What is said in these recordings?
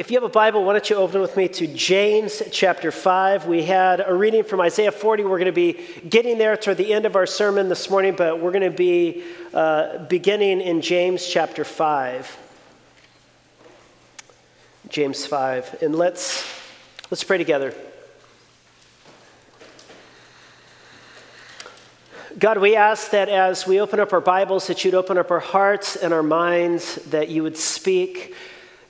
If you have a Bible, why don't you open with me to James chapter 5? We had a reading from Isaiah 40. We're going to be getting there toward the end of our sermon this morning, but we're going to be uh, beginning in James chapter 5. James 5. And let's, let's pray together. God, we ask that as we open up our Bibles, that you'd open up our hearts and our minds, that you would speak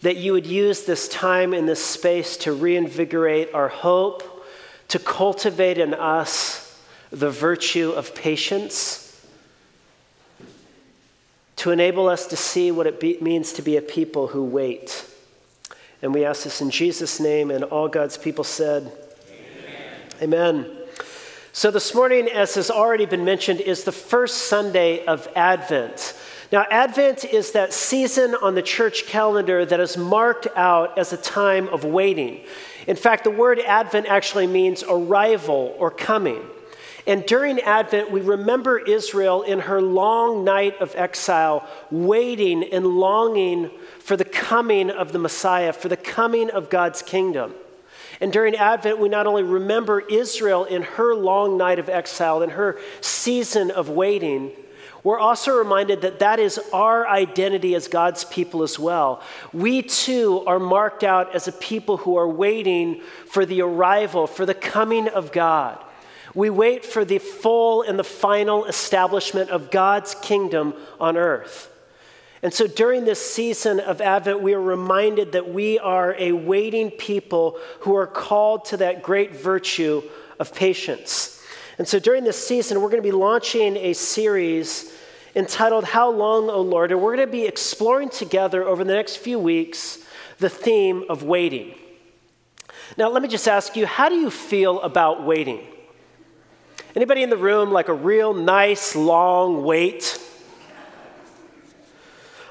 that you would use this time in this space to reinvigorate our hope, to cultivate in us the virtue of patience, to enable us to see what it be, means to be a people who wait. And we ask this in Jesus' name, and all God's people said, Amen. Amen. So, this morning, as has already been mentioned, is the first Sunday of Advent. Now, Advent is that season on the church calendar that is marked out as a time of waiting. In fact, the word Advent actually means arrival or coming. And during Advent, we remember Israel in her long night of exile, waiting and longing for the coming of the Messiah, for the coming of God's kingdom. And during Advent, we not only remember Israel in her long night of exile, in her season of waiting, we're also reminded that that is our identity as God's people as well. We too are marked out as a people who are waiting for the arrival, for the coming of God. We wait for the full and the final establishment of God's kingdom on earth. And so during this season of Advent, we are reminded that we are a waiting people who are called to that great virtue of patience. And so during this season, we're going to be launching a series entitled How Long, O Lord? And we're going to be exploring together over the next few weeks the theme of waiting. Now, let me just ask you, how do you feel about waiting? Anybody in the room like a real nice long wait?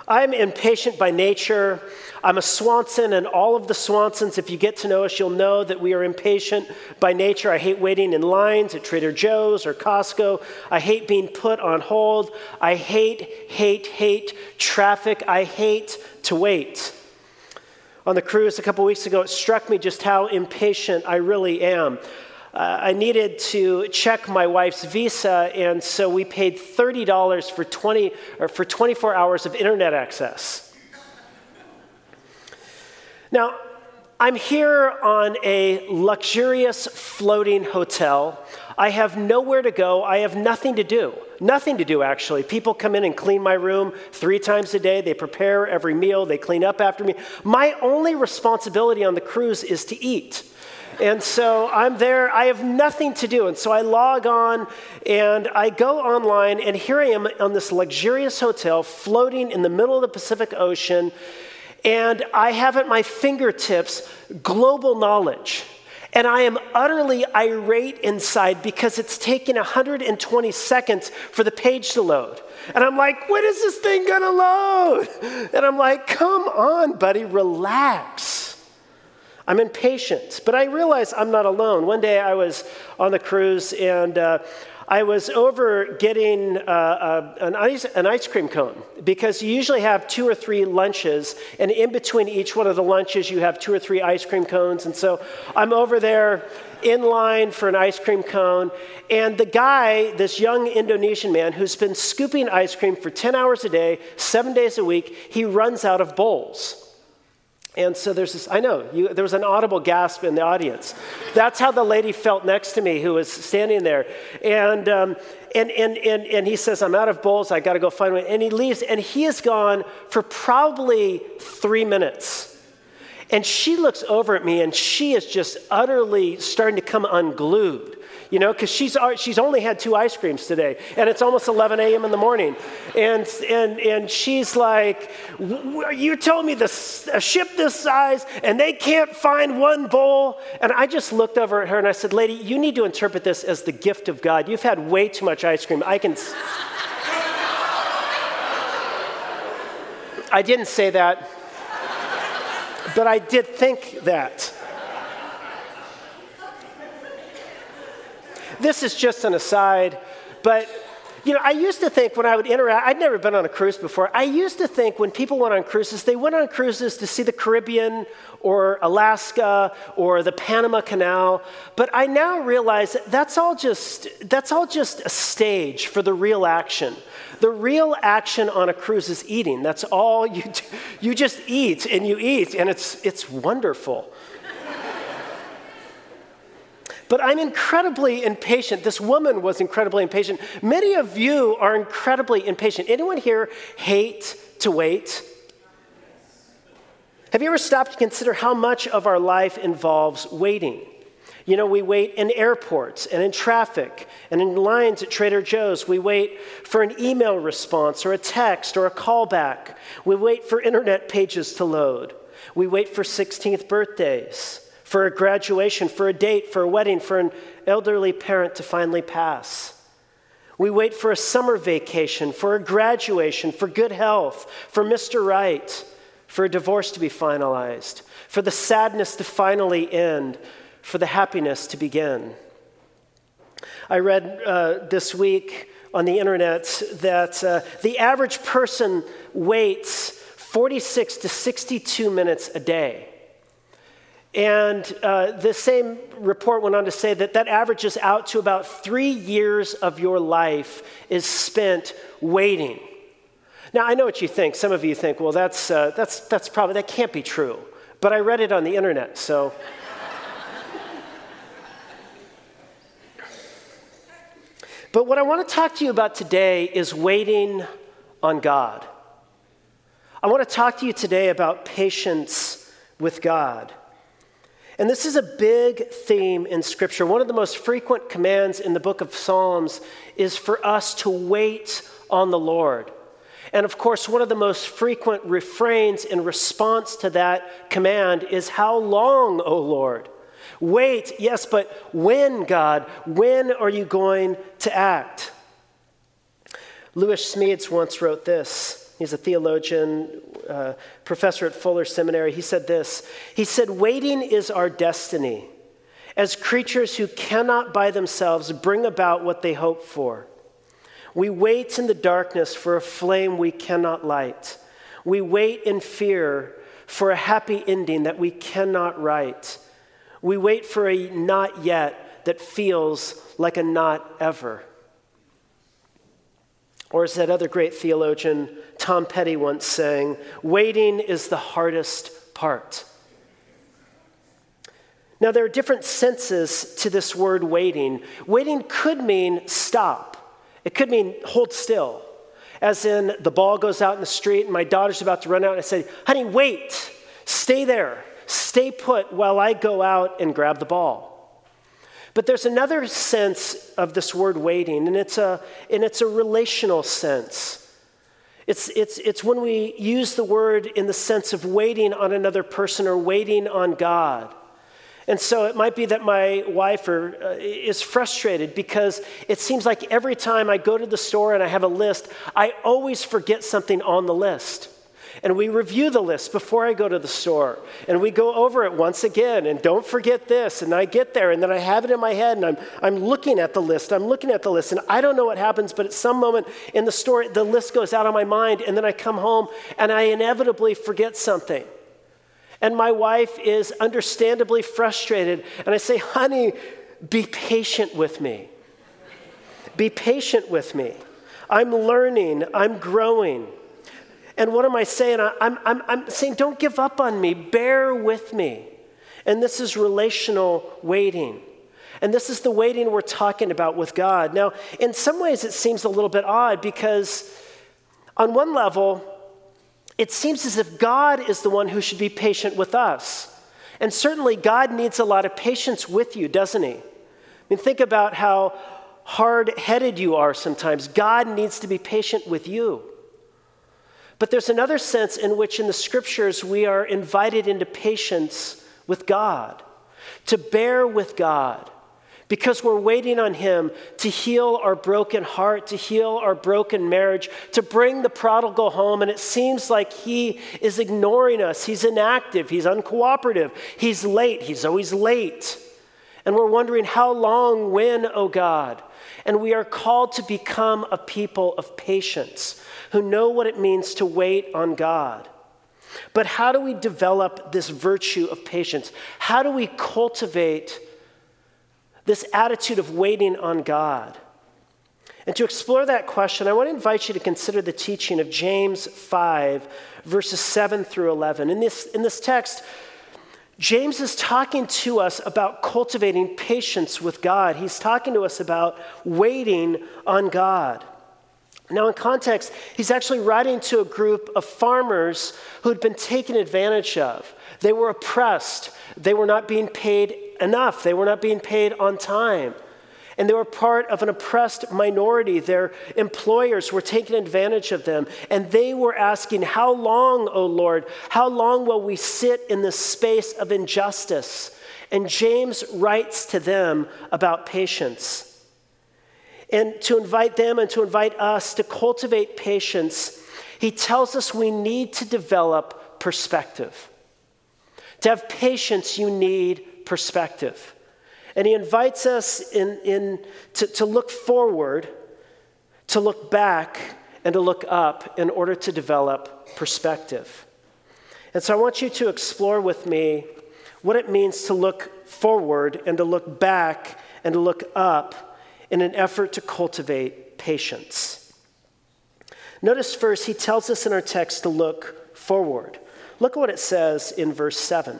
I'm impatient by nature. I'm a Swanson, and all of the Swansons, if you get to know us, you'll know that we are impatient by nature. I hate waiting in lines at Trader Joe's or Costco. I hate being put on hold. I hate, hate, hate traffic. I hate to wait. On the cruise a couple weeks ago, it struck me just how impatient I really am. Uh, I needed to check my wife's visa, and so we paid $30 for, 20, or for 24 hours of internet access. Now, I'm here on a luxurious floating hotel. I have nowhere to go. I have nothing to do. Nothing to do, actually. People come in and clean my room three times a day. They prepare every meal, they clean up after me. My only responsibility on the cruise is to eat. And so I'm there, I have nothing to do. And so I log on and I go online, and here I am on this luxurious hotel floating in the middle of the Pacific Ocean and I have at my fingertips global knowledge. And I am utterly irate inside because it's taken 120 seconds for the page to load. And I'm like, when is this thing gonna load? And I'm like, come on, buddy, relax. I'm impatient, but I realize I'm not alone. One day I was on the cruise and uh, I was over getting uh, uh, an, ice, an ice cream cone because you usually have two or three lunches, and in between each one of the lunches, you have two or three ice cream cones. And so I'm over there in line for an ice cream cone, and the guy, this young Indonesian man who's been scooping ice cream for 10 hours a day, seven days a week, he runs out of bowls. And so there's this, I know, you, there was an audible gasp in the audience. That's how the lady felt next to me who was standing there. And, um, and, and, and, and he says, I'm out of bowls, I gotta go find one. And he leaves, and he is gone for probably three minutes. And she looks over at me, and she is just utterly starting to come unglued you know, because she's, uh, she's only had two ice creams today, and it's almost 11 a.m. in the morning. And, and, and she's like, You told me this, a ship this size, and they can't find one bowl. And I just looked over at her and I said, Lady, you need to interpret this as the gift of God. You've had way too much ice cream. I can. I didn't say that, but I did think that. This is just an aside, but You know, I used to think when I would interact, I'd never been on a cruise before. I used to think when people went on cruises, they went on cruises to see the Caribbean or Alaska or the Panama Canal. But I now realize that that's all just, that's all just a stage for the real action. The real action on a cruise is eating. That's all you do. You just eat and you eat, and it's, it's wonderful. But I'm incredibly impatient. This woman was incredibly impatient. Many of you are incredibly impatient. Anyone here hate to wait? Have you ever stopped to consider how much of our life involves waiting? You know, we wait in airports and in traffic and in lines at Trader Joe's. We wait for an email response or a text or a callback. We wait for internet pages to load. We wait for 16th birthdays for a graduation, for a date, for a wedding, for an elderly parent to finally pass. We wait for a summer vacation, for a graduation, for good health, for Mr. Right, for a divorce to be finalized, for the sadness to finally end, for the happiness to begin. I read uh, this week on the internet that uh, the average person waits 46 to 62 minutes a day. And uh, the same report went on to say that that averages out to about three years of your life is spent waiting. Now, I know what you think. Some of you think, well, that's, uh, that's, that's probably, that can't be true. But I read it on the internet, so. but what I want to talk to you about today is waiting on God. I want to talk to you today about patience with God. And this is a big theme in Scripture. One of the most frequent commands in the book of Psalms is for us to wait on the Lord. And of course, one of the most frequent refrains in response to that command is, How long, O Lord? Wait, yes, but when, God? When are you going to act? Lewis Smedes once wrote this. He's a theologian, uh, professor at Fuller Seminary. He said this He said, Waiting is our destiny as creatures who cannot by themselves bring about what they hope for. We wait in the darkness for a flame we cannot light. We wait in fear for a happy ending that we cannot write. We wait for a not yet that feels like a not ever. Or as that other great theologian, Tom Petty, once sang, waiting is the hardest part. Now, there are different senses to this word waiting. Waiting could mean stop, it could mean hold still. As in, the ball goes out in the street and my daughter's about to run out, and I say, honey, wait, stay there, stay put while I go out and grab the ball. But there's another sense of this word waiting, and it's a, and it's a relational sense. It's, it's, it's when we use the word in the sense of waiting on another person or waiting on God. And so it might be that my wife are, uh, is frustrated because it seems like every time I go to the store and I have a list, I always forget something on the list. And we review the list before I go to the store. And we go over it once again. And don't forget this. And I get there and then I have it in my head and I'm, I'm looking at the list. I'm looking at the list. And I don't know what happens, but at some moment in the store, the list goes out of my mind. And then I come home and I inevitably forget something. And my wife is understandably frustrated. And I say, honey, be patient with me. Be patient with me. I'm learning, I'm growing. And what am I saying? I'm, I'm, I'm saying, don't give up on me, bear with me. And this is relational waiting. And this is the waiting we're talking about with God. Now, in some ways, it seems a little bit odd because, on one level, it seems as if God is the one who should be patient with us. And certainly, God needs a lot of patience with you, doesn't He? I mean, think about how hard headed you are sometimes. God needs to be patient with you. But there's another sense in which in the scriptures we are invited into patience with God, to bear with God, because we're waiting on Him to heal our broken heart, to heal our broken marriage, to bring the prodigal home. And it seems like He is ignoring us. He's inactive, He's uncooperative, He's late, He's always late. And we're wondering, how long, when, oh God? And we are called to become a people of patience who know what it means to wait on God. But how do we develop this virtue of patience? How do we cultivate this attitude of waiting on God? And to explore that question, I want to invite you to consider the teaching of James 5, verses 7 through 11. In this, in this text, James is talking to us about cultivating patience with God. He's talking to us about waiting on God. Now, in context, he's actually writing to a group of farmers who had been taken advantage of. They were oppressed, they were not being paid enough, they were not being paid on time. And they were part of an oppressed minority. Their employers were taking advantage of them. And they were asking, How long, O Lord? How long will we sit in this space of injustice? And James writes to them about patience and to invite them and to invite us to cultivate patience, he tells us we need to develop perspective. To have patience, you need perspective. And he invites us in, in, to, to look forward, to look back, and to look up in order to develop perspective. And so I want you to explore with me what it means to look forward and to look back and to look up in an effort to cultivate patience. Notice first, he tells us in our text to look forward. Look at what it says in verse 7.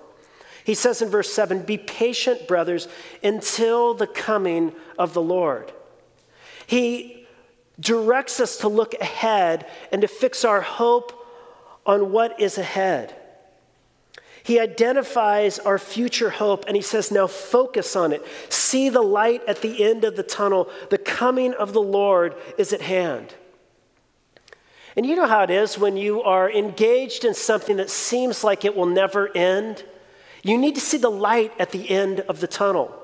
He says in verse 7 Be patient, brothers, until the coming of the Lord. He directs us to look ahead and to fix our hope on what is ahead. He identifies our future hope and he says, Now focus on it. See the light at the end of the tunnel. The coming of the Lord is at hand. And you know how it is when you are engaged in something that seems like it will never end? You need to see the light at the end of the tunnel.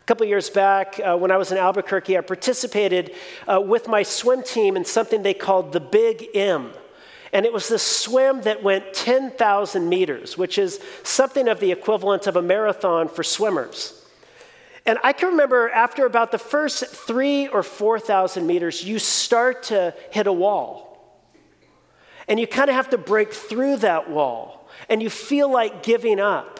A couple years back, uh, when I was in Albuquerque, I participated uh, with my swim team in something they called the Big M. And it was this swim that went 10,000 meters, which is something of the equivalent of a marathon for swimmers. And I can remember after about the first three or 4,000 meters, you start to hit a wall. And you kind of have to break through that wall. And you feel like giving up.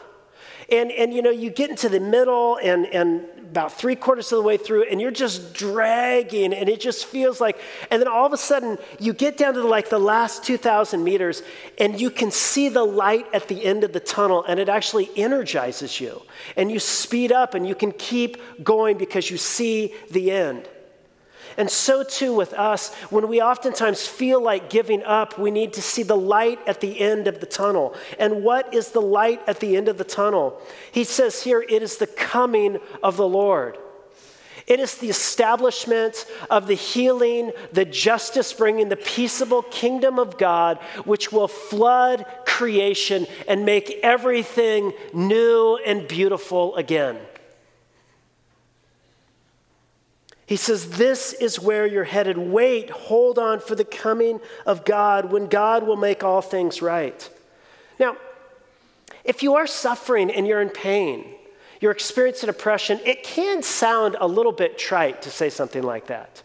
And, and you know, you get into the middle, and, and about three quarters of the way through and you're just dragging and it just feels like and then all of a sudden you get down to like the last 2000 meters and you can see the light at the end of the tunnel and it actually energizes you. And you speed up and you can keep going because you see the end and so too with us, when we oftentimes feel like giving up, we need to see the light at the end of the tunnel. And what is the light at the end of the tunnel? He says here, it is the coming of the Lord. It is the establishment of the healing, the justice bringing, the peaceable kingdom of God, which will flood creation and make everything new and beautiful again. He says, This is where you're headed. Wait, hold on for the coming of God when God will make all things right. Now, if you are suffering and you're in pain, you're experiencing oppression, it can sound a little bit trite to say something like that.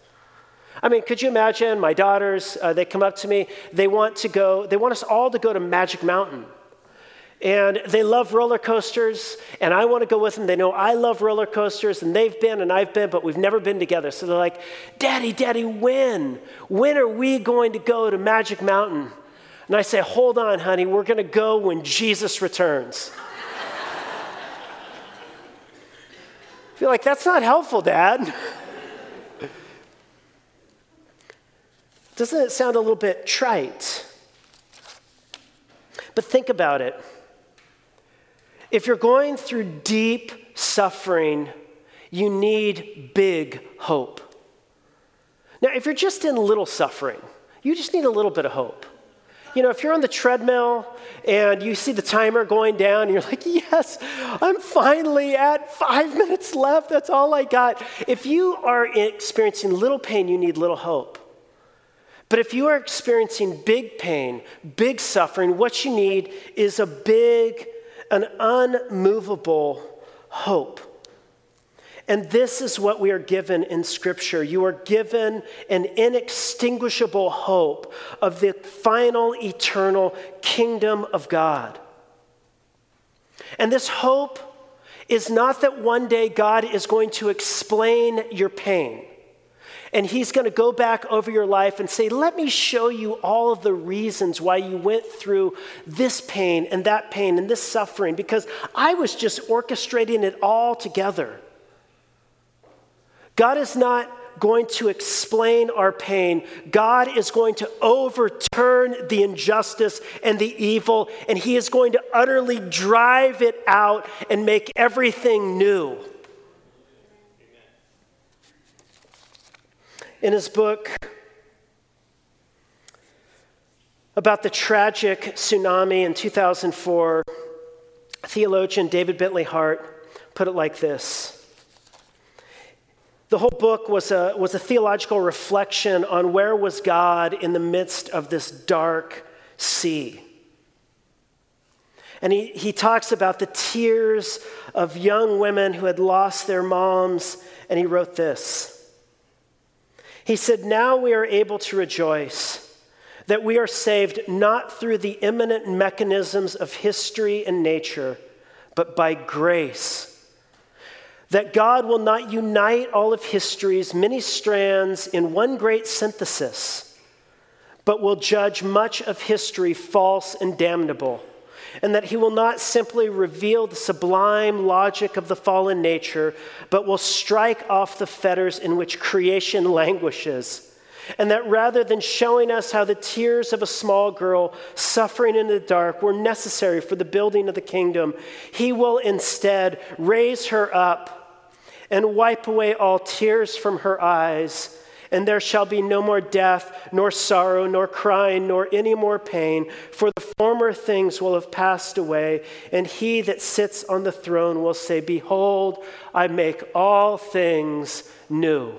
I mean, could you imagine my daughters? Uh, they come up to me. They want to go. They want us all to go to Magic Mountain. And they love roller coasters, and I want to go with them. They know I love roller coasters, and they've been and I've been, but we've never been together. So they're like, Daddy, Daddy, when? When are we going to go to Magic Mountain? And I say, Hold on, honey, we're going to go when Jesus returns. I feel like that's not helpful, Dad. Doesn't it sound a little bit trite? But think about it. If you're going through deep suffering you need big hope. Now, if you're just in little suffering, you just need a little bit of hope. You know, if you're on the treadmill and you see the timer going down and you're like, yes, I'm finally at five minutes left, that's all I got. If you are experiencing little pain, you need little hope. But if you are experiencing big pain, big suffering, what you need is a big, an unmovable hope. And this is what we are given in Scripture. You are given an inextinguishable hope of the final eternal kingdom of God. And this hope is not that one day God is going to explain your pain. And he's going to go back over your life and say, Let me show you all of the reasons why you went through this pain and that pain and this suffering, because I was just orchestrating it all together. God is not going to explain our pain. God is going to overturn the injustice and the evil, and He is going to utterly drive it out and make everything new. In his book about the tragic tsunami in 2004, theologian David Bentley Hart put it like this. The whole book was a, was a theological reflection on where was God in the midst of this dark sea. And he, he talks about the tears of young women who had lost their moms, and he wrote this. He said, Now we are able to rejoice that we are saved not through the immanent mechanisms of history and nature, but by grace. That God will not unite all of history's many strands in one great synthesis, but will judge much of history false and damnable, and that He will not simply reveal the sublime logic of the fallen nature, but will strike off the fetters in which creation languishes. And that rather than showing us how the tears of a small girl suffering in the dark were necessary for the building of the kingdom, he will instead raise her up and wipe away all tears from her eyes. And there shall be no more death, nor sorrow, nor crying, nor any more pain, for the former things will have passed away. And he that sits on the throne will say, Behold, I make all things new.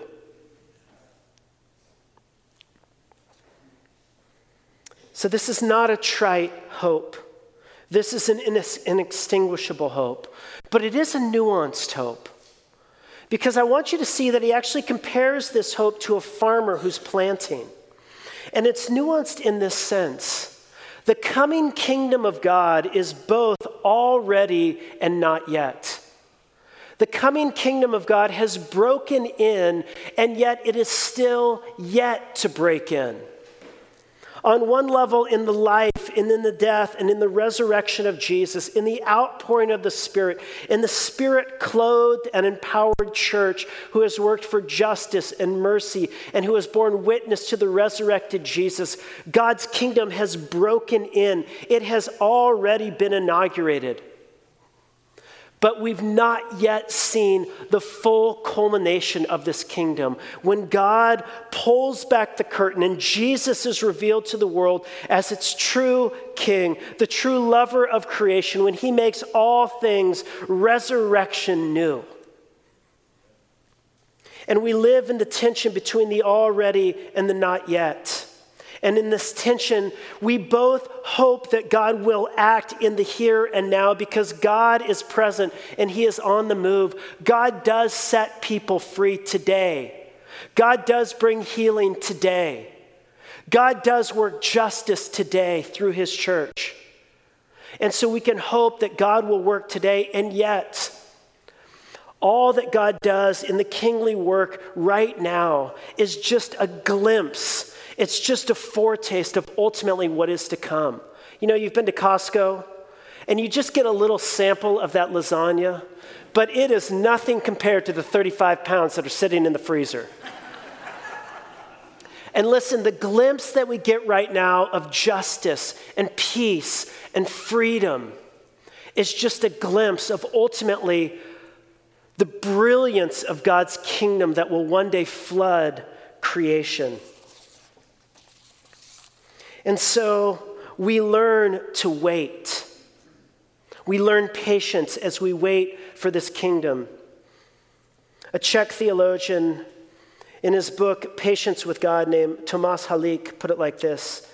So, this is not a trite hope. This is an inextinguishable hope. But it is a nuanced hope. Because I want you to see that he actually compares this hope to a farmer who's planting. And it's nuanced in this sense. The coming kingdom of God is both already and not yet. The coming kingdom of God has broken in, and yet it is still yet to break in. On one level, in the life and in the death and in the resurrection of Jesus, in the outpouring of the Spirit, in the Spirit clothed and empowered church who has worked for justice and mercy and who has borne witness to the resurrected Jesus, God's kingdom has broken in. It has already been inaugurated. But we've not yet seen the full culmination of this kingdom. When God pulls back the curtain and Jesus is revealed to the world as its true king, the true lover of creation, when he makes all things resurrection new. And we live in the tension between the already and the not yet. And in this tension, we both hope that God will act in the here and now because God is present and He is on the move. God does set people free today. God does bring healing today. God does work justice today through His church. And so we can hope that God will work today, and yet, all that God does in the kingly work right now is just a glimpse it's just a foretaste of ultimately what is to come. You know, you've been to Costco and you just get a little sample of that lasagna, but it is nothing compared to the 35 pounds that are sitting in the freezer. and listen, the glimpse that we get right now of justice and peace and freedom is just a glimpse of ultimately the brilliance of God's kingdom that will one day flood creation. And so we learn to wait. We learn patience as we wait for this kingdom. A Czech theologian in his book, Patience with God, named Tomas Halik, put it like this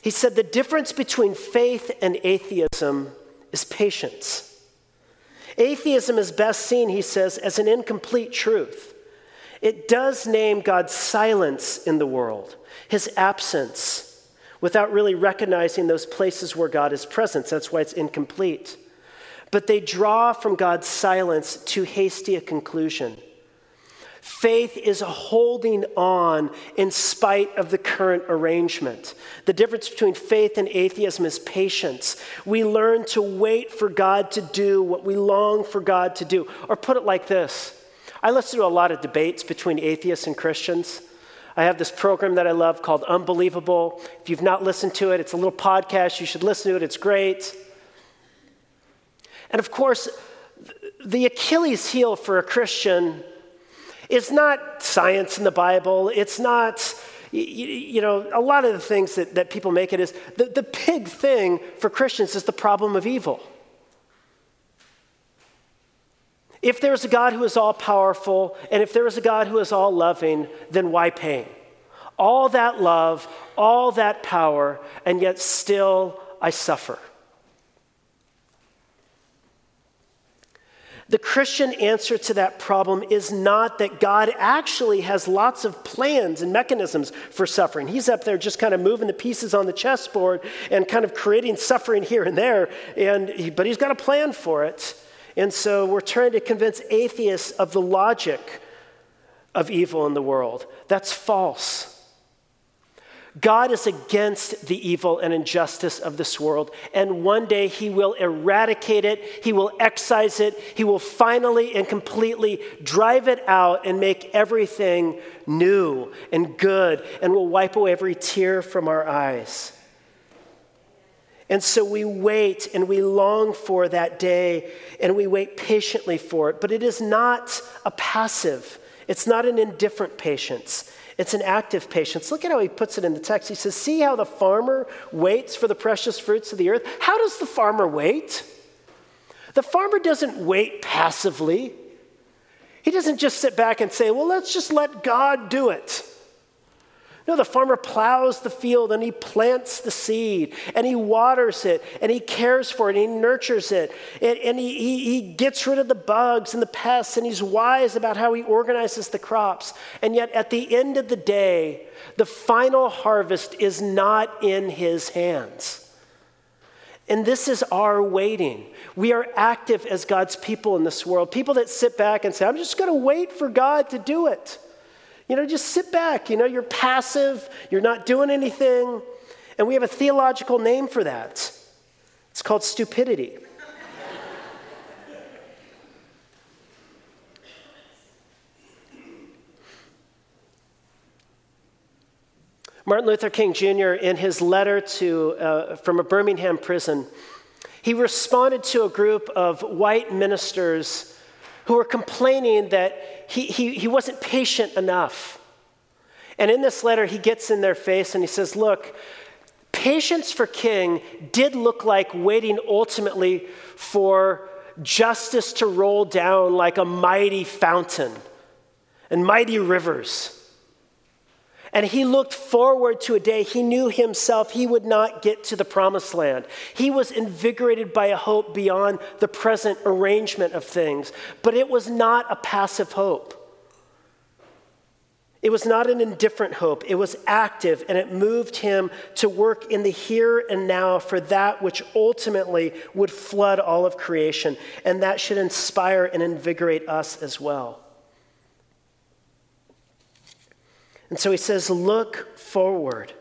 He said, The difference between faith and atheism is patience. Atheism is best seen, he says, as an incomplete truth. It does name God's silence in the world, his absence, without really recognizing those places where God is present. That's why it's incomplete. But they draw from God's silence too hasty a conclusion. Faith is holding on in spite of the current arrangement. The difference between faith and atheism is patience. We learn to wait for God to do what we long for God to do. Or put it like this I listen to a lot of debates between atheists and Christians. I have this program that I love called Unbelievable. If you've not listened to it, it's a little podcast. You should listen to it, it's great. And of course, the Achilles heel for a Christian it's not science in the Bible. It's not, you know, a lot of the things that, that people make it is the, the big thing for Christians is the problem of evil. If there is a God who is all powerful, and if there is a God who is all loving, then why pain? All that love, all that power, and yet still I suffer. The Christian answer to that problem is not that God actually has lots of plans and mechanisms for suffering. He's up there just kind of moving the pieces on the chessboard and kind of creating suffering here and there, and, but he's got a plan for it. And so we're trying to convince atheists of the logic of evil in the world. That's false. God is against the evil and injustice of this world, and one day He will eradicate it, He will excise it, He will finally and completely drive it out and make everything new and good, and will wipe away every tear from our eyes. And so we wait and we long for that day, and we wait patiently for it, but it is not a passive, it's not an indifferent patience. It's an active patience. Look at how he puts it in the text. He says, See how the farmer waits for the precious fruits of the earth? How does the farmer wait? The farmer doesn't wait passively. He doesn't just sit back and say, Well, let's just let God do it. No, the farmer plows the field and he plants the seed and he waters it and he cares for it and he nurtures it and, and he, he, he gets rid of the bugs and the pests and he's wise about how he organizes the crops. And yet, at the end of the day, the final harvest is not in his hands. And this is our waiting. We are active as God's people in this world. People that sit back and say, I'm just going to wait for God to do it. You know, just sit back. You know, you're passive, you're not doing anything. And we have a theological name for that. It's called stupidity. Martin Luther King Jr., in his letter to, uh, from a Birmingham prison, he responded to a group of white ministers who were complaining that he, he, he wasn't patient enough. And in this letter, he gets in their face and he says, Look, patience for King did look like waiting ultimately for justice to roll down like a mighty fountain and mighty rivers. And he looked forward to a day he knew himself he would not get to the promised land. He was invigorated by a hope beyond the present arrangement of things, but it was not a passive hope. It was not an indifferent hope, it was active, and it moved him to work in the here and now for that which ultimately would flood all of creation, and that should inspire and invigorate us as well. And so he says, Look forward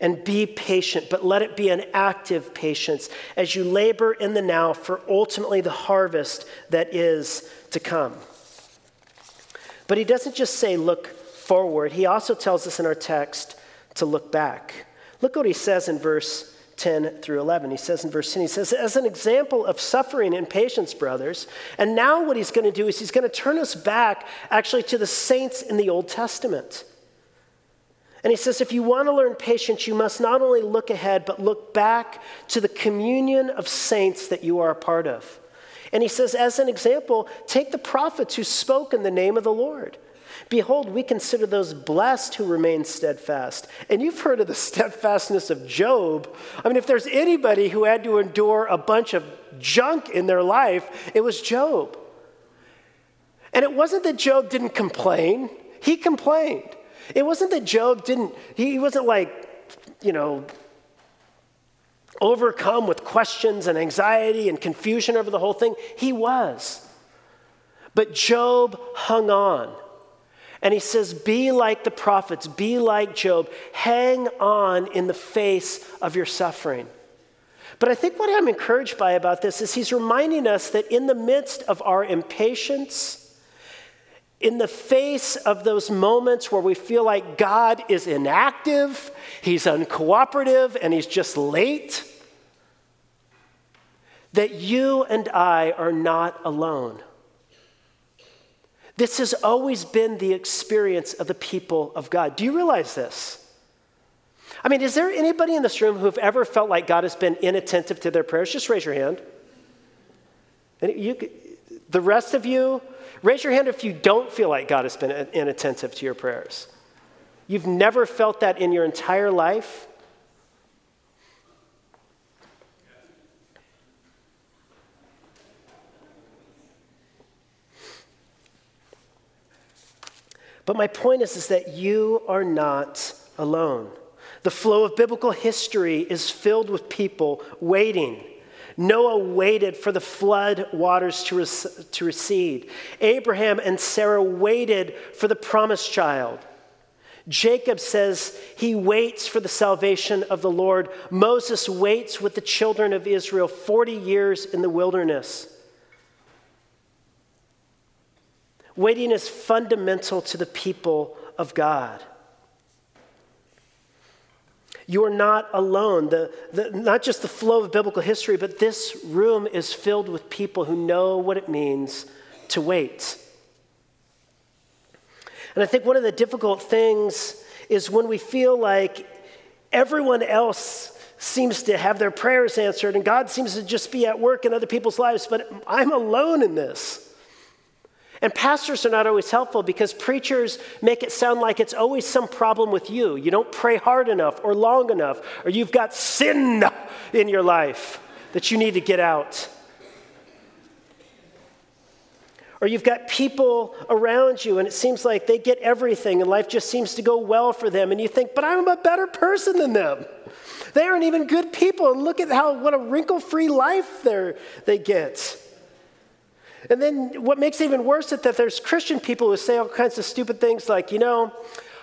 and be patient, but let it be an active patience as you labor in the now for ultimately the harvest that is to come. But he doesn't just say, Look forward, he also tells us in our text to look back. Look what he says in verse 10 through 11. He says in verse 10, he says, As an example of suffering and patience, brothers, and now what he's going to do is he's going to turn us back actually to the saints in the Old Testament. And he says, if you want to learn patience, you must not only look ahead, but look back to the communion of saints that you are a part of. And he says, as an example, take the prophets who spoke in the name of the Lord. Behold, we consider those blessed who remain steadfast. And you've heard of the steadfastness of Job. I mean, if there's anybody who had to endure a bunch of junk in their life, it was Job. And it wasn't that Job didn't complain, he complained. It wasn't that Job didn't, he wasn't like, you know, overcome with questions and anxiety and confusion over the whole thing. He was. But Job hung on. And he says, Be like the prophets, be like Job, hang on in the face of your suffering. But I think what I'm encouraged by about this is he's reminding us that in the midst of our impatience, in the face of those moments where we feel like God is inactive, He's uncooperative, and He's just late, that you and I are not alone. This has always been the experience of the people of God. Do you realize this? I mean, is there anybody in this room who've ever felt like God has been inattentive to their prayers? Just raise your hand. And you, the rest of you, Raise your hand if you don't feel like God has been inattentive to your prayers. You've never felt that in your entire life? But my point is, is that you are not alone. The flow of biblical history is filled with people waiting Noah waited for the flood waters to, rec- to recede. Abraham and Sarah waited for the promised child. Jacob says he waits for the salvation of the Lord. Moses waits with the children of Israel 40 years in the wilderness. Waiting is fundamental to the people of God. You are not alone. The, the, not just the flow of biblical history, but this room is filled with people who know what it means to wait. And I think one of the difficult things is when we feel like everyone else seems to have their prayers answered and God seems to just be at work in other people's lives, but I'm alone in this. And pastors are not always helpful because preachers make it sound like it's always some problem with you. You don't pray hard enough or long enough, or you've got sin in your life that you need to get out. Or you've got people around you and it seems like they get everything and life just seems to go well for them. And you think, but I'm a better person than them. They aren't even good people. And look at how, what a wrinkle free life they get. And then what makes it even worse is that there's Christian people who say all kinds of stupid things like, you know,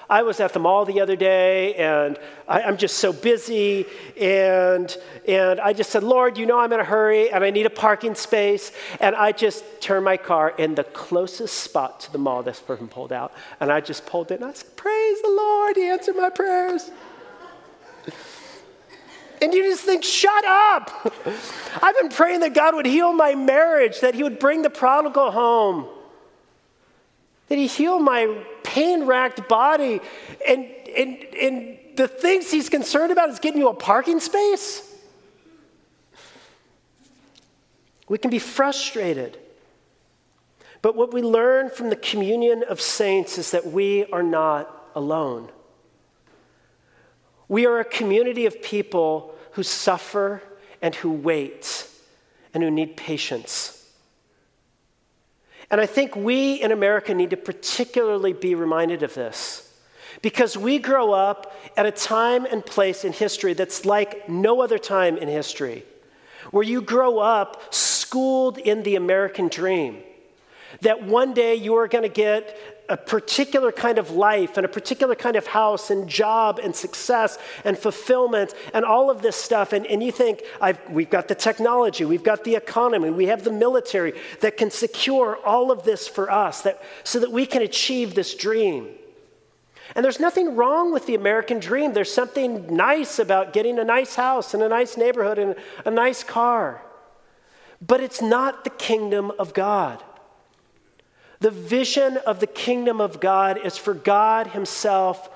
I was at the mall the other day and I, am just so busy. And, and I just said, Lord, you know I'm in a hurry and I need a parking space. And I just turned my car in the closest spot to the mall this person pulled out. And I just pulled it and I said, Praise the Lord, He answered my prayers. And you just think, shut up. I've been praying that God would heal my marriage, that He would bring the prodigal home, that He heal my pain racked body. And, and, and the things He's concerned about is getting you a parking space. We can be frustrated. But what we learn from the communion of saints is that we are not alone. We are a community of people who suffer and who wait and who need patience. And I think we in America need to particularly be reminded of this because we grow up at a time and place in history that's like no other time in history, where you grow up schooled in the American dream. That one day you are going to get a particular kind of life and a particular kind of house and job and success and fulfillment and all of this stuff. And, and you think, we've got the technology, we've got the economy, we have the military that can secure all of this for us that, so that we can achieve this dream. And there's nothing wrong with the American dream. There's something nice about getting a nice house and a nice neighborhood and a nice car. But it's not the kingdom of God. The vision of the kingdom of God is for God Himself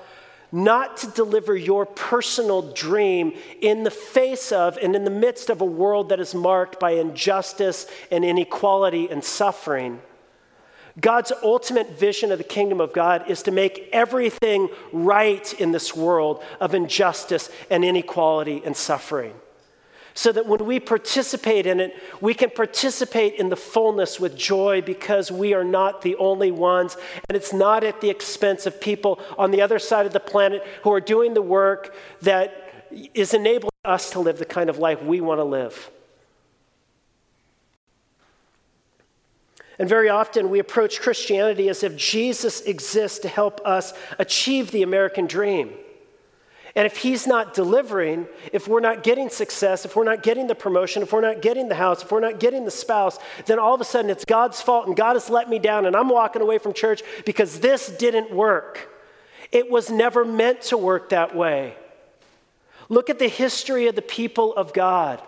not to deliver your personal dream in the face of and in the midst of a world that is marked by injustice and inequality and suffering. God's ultimate vision of the kingdom of God is to make everything right in this world of injustice and inequality and suffering. So that when we participate in it, we can participate in the fullness with joy because we are not the only ones. And it's not at the expense of people on the other side of the planet who are doing the work that is enabling us to live the kind of life we want to live. And very often we approach Christianity as if Jesus exists to help us achieve the American dream. And if he's not delivering, if we're not getting success, if we're not getting the promotion, if we're not getting the house, if we're not getting the spouse, then all of a sudden it's God's fault and God has let me down and I'm walking away from church because this didn't work. It was never meant to work that way. Look at the history of the people of God.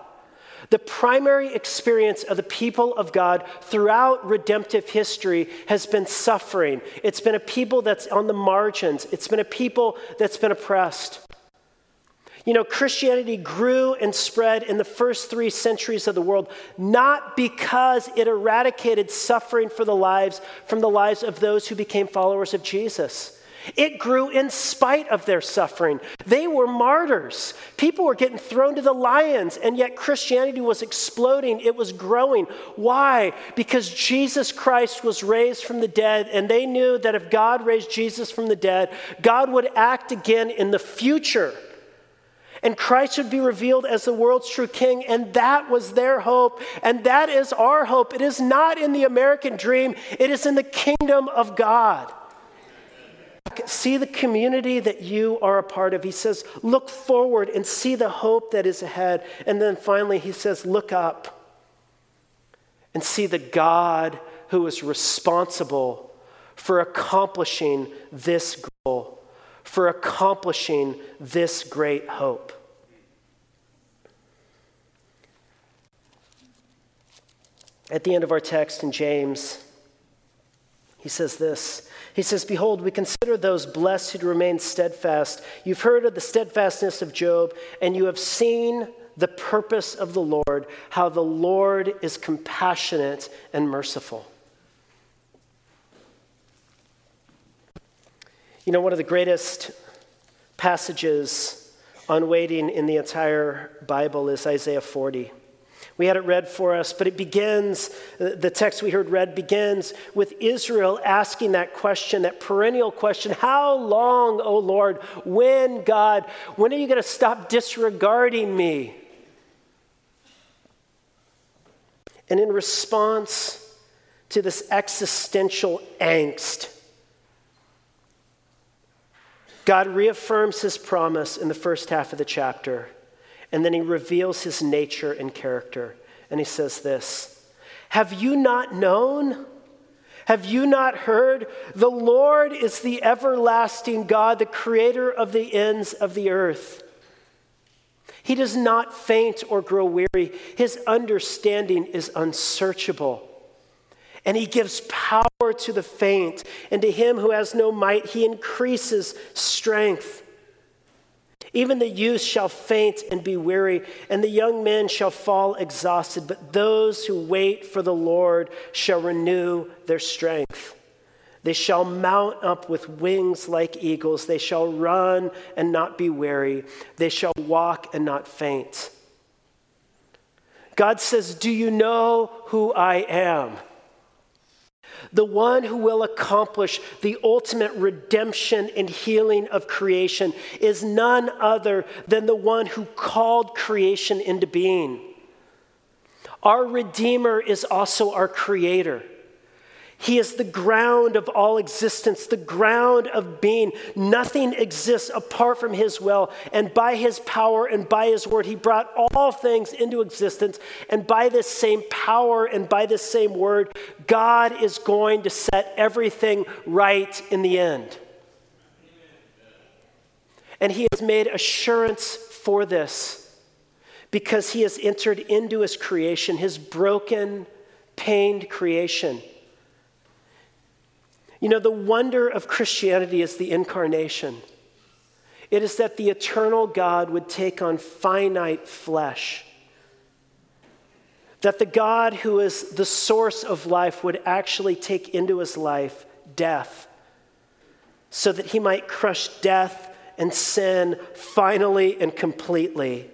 The primary experience of the people of God throughout redemptive history has been suffering. It's been a people that's on the margins, it's been a people that's been oppressed. You know, Christianity grew and spread in the first three centuries of the world, not because it eradicated suffering for the lives from the lives of those who became followers of Jesus. It grew in spite of their suffering. They were martyrs. People were getting thrown to the lions, and yet Christianity was exploding. It was growing. Why? Because Jesus Christ was raised from the dead, and they knew that if God raised Jesus from the dead, God would act again in the future. And Christ would be revealed as the world's true king, and that was their hope, and that is our hope. It is not in the American dream, it is in the kingdom of God. See the community that you are a part of. He says, look forward and see the hope that is ahead. And then finally, he says, look up and see the God who is responsible for accomplishing this goal, for accomplishing this great hope. At the end of our text in James, he says this he says, Behold, we consider those blessed who remain steadfast. You've heard of the steadfastness of Job, and you have seen the purpose of the Lord, how the Lord is compassionate and merciful. You know, one of the greatest passages on waiting in the entire Bible is Isaiah 40. We had it read for us, but it begins, the text we heard read begins with Israel asking that question, that perennial question How long, O Lord? When, God? When are you going to stop disregarding me? And in response to this existential angst, God reaffirms his promise in the first half of the chapter. And then he reveals his nature and character. And he says this Have you not known? Have you not heard? The Lord is the everlasting God, the creator of the ends of the earth. He does not faint or grow weary. His understanding is unsearchable. And he gives power to the faint, and to him who has no might, he increases strength. Even the youth shall faint and be weary, and the young men shall fall exhausted, but those who wait for the Lord shall renew their strength. They shall mount up with wings like eagles. They shall run and not be weary. They shall walk and not faint. God says, Do you know who I am? The one who will accomplish the ultimate redemption and healing of creation is none other than the one who called creation into being. Our Redeemer is also our Creator. He is the ground of all existence, the ground of being. Nothing exists apart from His will. And by His power and by His word, He brought all things into existence. And by this same power and by this same word, God is going to set everything right in the end. And he has made assurance for this because he has entered into his creation, his broken, pained creation. You know, the wonder of Christianity is the incarnation. It is that the eternal God would take on finite flesh. That the God who is the source of life would actually take into his life death so that he might crush death and sin finally and completely,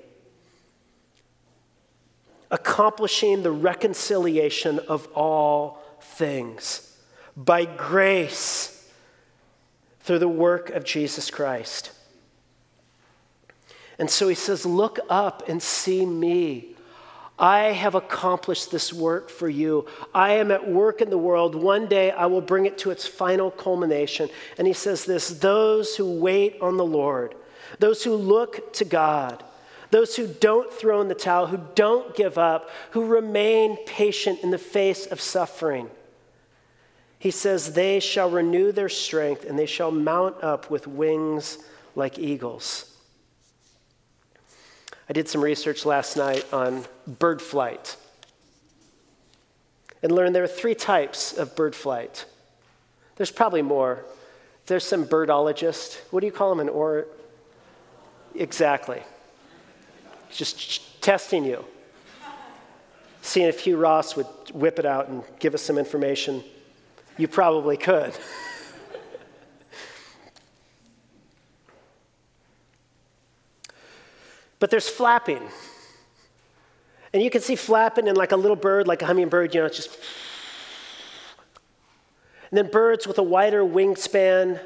accomplishing the reconciliation of all things by grace through the work of Jesus Christ. And so he says, Look up and see me. I have accomplished this work for you. I am at work in the world. One day I will bring it to its final culmination. And he says this those who wait on the Lord, those who look to God, those who don't throw in the towel, who don't give up, who remain patient in the face of suffering. He says, they shall renew their strength and they shall mount up with wings like eagles. I did some research last night on bird flight and learned there are three types of bird flight. There's probably more. There's some birdologist. What do you call them? An or? Exactly. Just testing you. Seeing if Hugh Ross would whip it out and give us some information. You probably could. But there's flapping. And you can see flapping in like a little bird, like a hummingbird, you know, it's just. And then birds with a wider wingspan,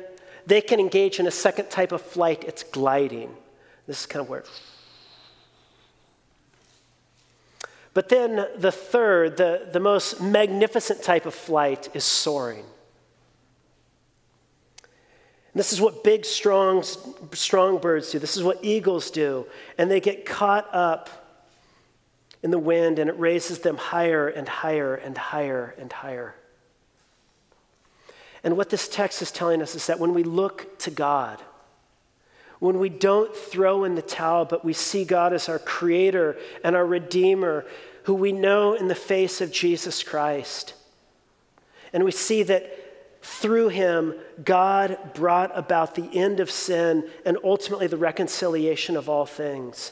they can engage in a second type of flight, it's gliding. This is kind of where. But then the third, the, the most magnificent type of flight is soaring. This is what big, strong, strong birds do. This is what eagles do. And they get caught up in the wind, and it raises them higher and higher and higher and higher. And what this text is telling us is that when we look to God, when we don't throw in the towel, but we see God as our creator and our redeemer, who we know in the face of Jesus Christ, and we see that through him, God brought about the end of sin and ultimately the reconciliation of all things.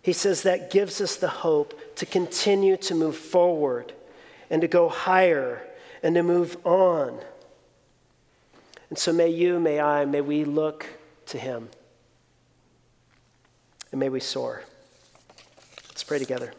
He says that gives us the hope to continue to move forward and to go higher and to move on. And so may you, may I, may we look to him. And may we soar. Let's pray together.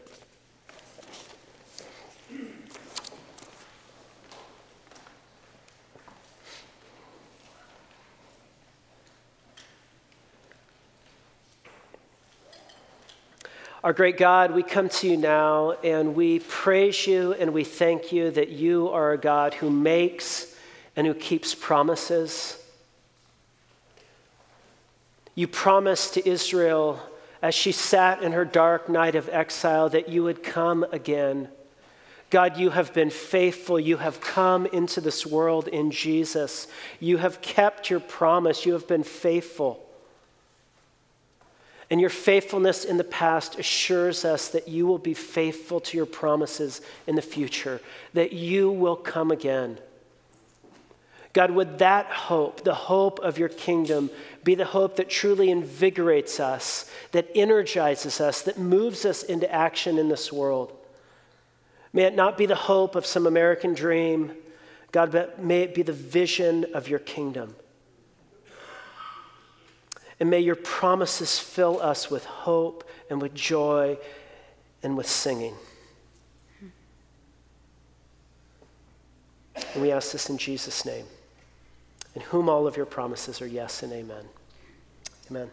Our great God, we come to you now and we praise you and we thank you that you are a God who makes and who keeps promises. You promised to Israel as she sat in her dark night of exile that you would come again. God, you have been faithful. You have come into this world in Jesus. You have kept your promise. You have been faithful. And your faithfulness in the past assures us that you will be faithful to your promises in the future, that you will come again. God, would that hope, the hope of your kingdom, be the hope that truly invigorates us, that energizes us, that moves us into action in this world? May it not be the hope of some American dream, God, but may it be the vision of your kingdom. And may your promises fill us with hope and with joy and with singing. And we ask this in Jesus' name, in whom all of your promises are yes and amen. Amen.